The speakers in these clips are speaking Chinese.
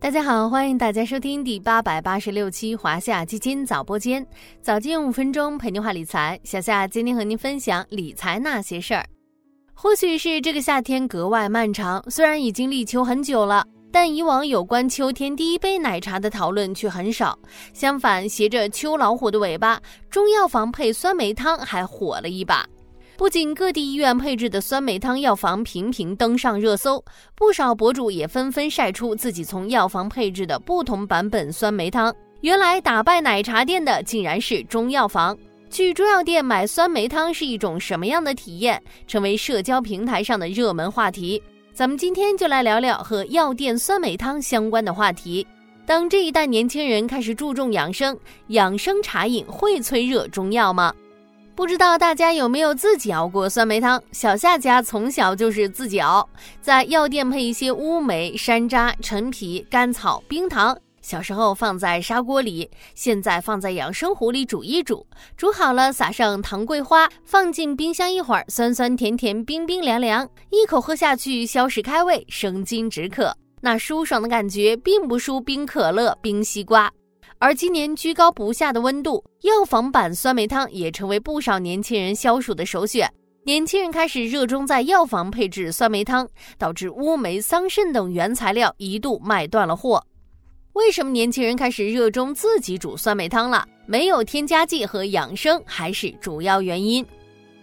大家好，欢迎大家收听第八百八十六期华夏基金早播间，早间五分钟陪您话理财。小夏今天和您分享理财那些事儿。或许是这个夏天格外漫长，虽然已经立秋很久了，但以往有关秋天第一杯奶茶的讨论却很少。相反，携着秋老虎的尾巴，中药房配酸梅汤还火了一把。不仅各地医院配置的酸梅汤药房频频登上热搜，不少博主也纷纷晒出自己从药房配置的不同版本酸梅汤。原来打败奶茶店的竟然是中药房。去中药店买酸梅汤是一种什么样的体验？成为社交平台上的热门话题。咱们今天就来聊聊和药店酸梅汤相关的话题。当这一代年轻人开始注重养生，养生茶饮会催热中药吗？不知道大家有没有自己熬过酸梅汤？小夏家从小就是自己熬，在药店配一些乌梅、山楂、陈皮、甘草、冰糖，小时候放在砂锅里，现在放在养生壶里煮一煮，煮好了撒上糖桂花，放进冰箱一会儿，酸酸甜甜，冰冰凉凉，一口喝下去，消食开胃，生津止渴，那舒爽的感觉并不输冰可乐、冰西瓜。而今年居高不下的温度，药房版酸梅汤也成为不少年轻人消暑的首选。年轻人开始热衷在药房配置酸梅汤，导致乌梅、桑葚等原材料一度卖断了货。为什么年轻人开始热衷自己煮酸梅汤了？没有添加剂和养生还是主要原因。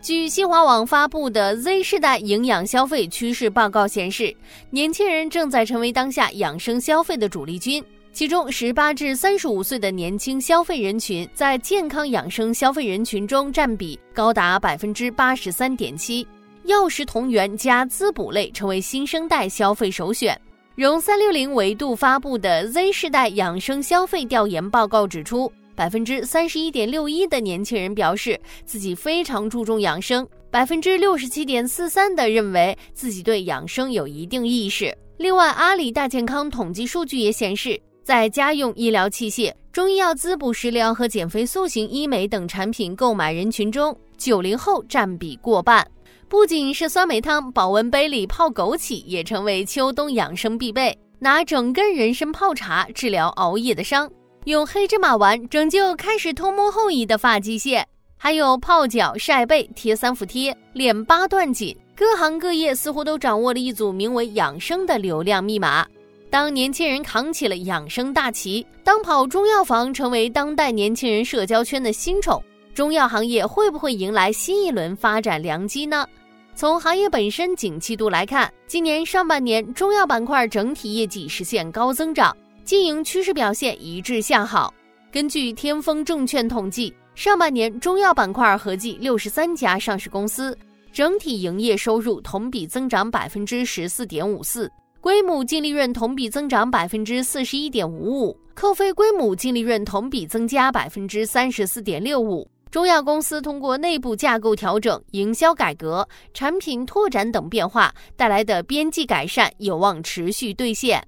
据新华网发布的 Z 世代营养消费趋势报告显示，年轻人正在成为当下养生消费的主力军。其中，十八至三十五岁的年轻消费人群在健康养生消费人群中占比高达百分之八十三点七，药食同源加滋补类成为新生代消费首选。融三六零维度发布的 Z 世代养生消费调研报告指出，百分之三十一点六一的年轻人表示自己非常注重养生，百分之六十七点四三的认为自己对养生有一定意识。另外，阿里大健康统计数据也显示。在家用医疗器械、中医药滋补食疗和减肥塑形医美等产品购买人群中，九零后占比过半。不仅是酸梅汤，保温杯里泡枸杞也成为秋冬养生必备。拿整根人参泡茶治疗熬夜的伤，用黑芝麻丸拯救开始偷摸后移的发际线，还有泡脚、晒背、贴三伏贴、练八段锦，各行各业似乎都掌握了一组名为养生的流量密码。当年轻人扛起了养生大旗，当跑中药房成为当代年轻人社交圈的新宠，中药行业会不会迎来新一轮发展良机呢？从行业本身景气度来看，今年上半年中药板块整体业绩实现高增长，经营趋势表现一致向好。根据天风证券统计，上半年中药板块合计六十三家上市公司，整体营业收入同比增长百分之十四点五四。规母净利润同比增长百分之四十一点五五，扣非规母净利润同比增加百分之三十四点六五。中药公司通过内部架构调整、营销改革、产品拓展等变化带来的边际改善有望持续兑现。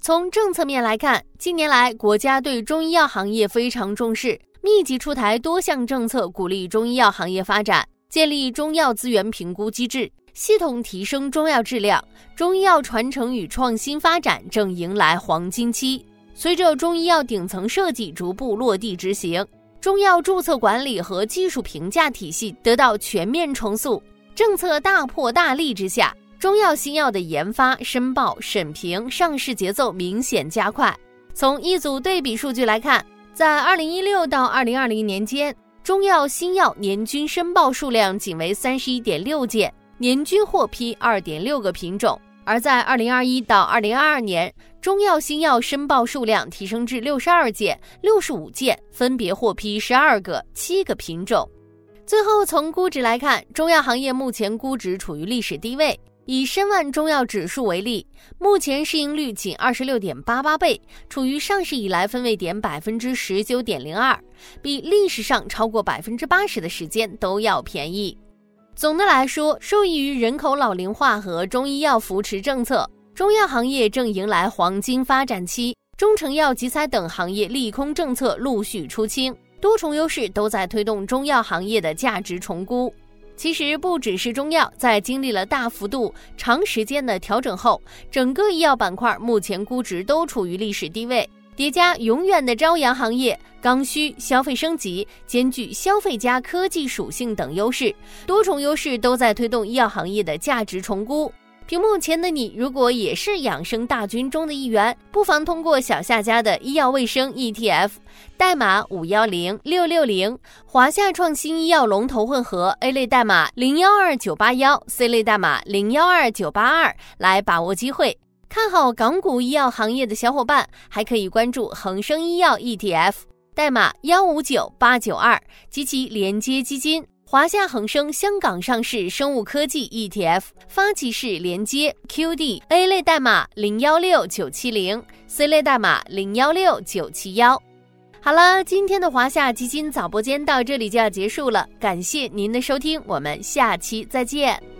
从政策面来看，近年来国家对中医药行业非常重视，密集出台多项政策，鼓励中医药行业发展，建立中药资源评估机制。系统提升中药质量，中医药传承与创新发展正迎来黄金期。随着中医药顶层设计逐步落地执行，中药注册管理和技术评价体系得到全面重塑，政策大破大立之下，中药新药的研发、申报、审评、上市节奏明显加快。从一组对比数据来看，在二零一六到二零二零年间，中药新药年均申报数量仅为三十一点六件。年均获批二点六个品种，而在二零二一到二零二二年，中药新药申报数量提升至六十二件、六十五件，分别获批十二个、七个品种。最后，从估值来看，中药行业目前估值处于历史低位。以申万中药指数为例，目前市盈率仅二十六点八八倍，处于上市以来分位点百分之十九点零二，比历史上超过百分之八十的时间都要便宜。总的来说，受益于人口老龄化和中医药扶持政策，中药行业正迎来黄金发展期。中成药、集采等行业利空政策陆续出清，多重优势都在推动中药行业的价值重估。其实不只是中药，在经历了大幅度、长时间的调整后，整个医药板块目前估值都处于历史低位。叠加永远的朝阳行业、刚需、消费升级，兼具消费加科技属性等优势，多重优势都在推动医药行业的价值重估。屏幕前的你，如果也是养生大军中的一员，不妨通过小夏家的医药卫生 ETF，代码五幺零六六零，华夏创新医药龙头混合 A 类代码零幺二九八幺，C 类代码零幺二九八二，来把握机会。看好港股医药行业的小伙伴，还可以关注恒生医药 ETF，代码幺五九八九二及其连接基金华夏恒生香港上市生物科技 ETF，发起式连接 QD A 类代码零幺六九七零，C 类代码零幺六九七幺。好了，今天的华夏基金早播间到这里就要结束了，感谢您的收听，我们下期再见。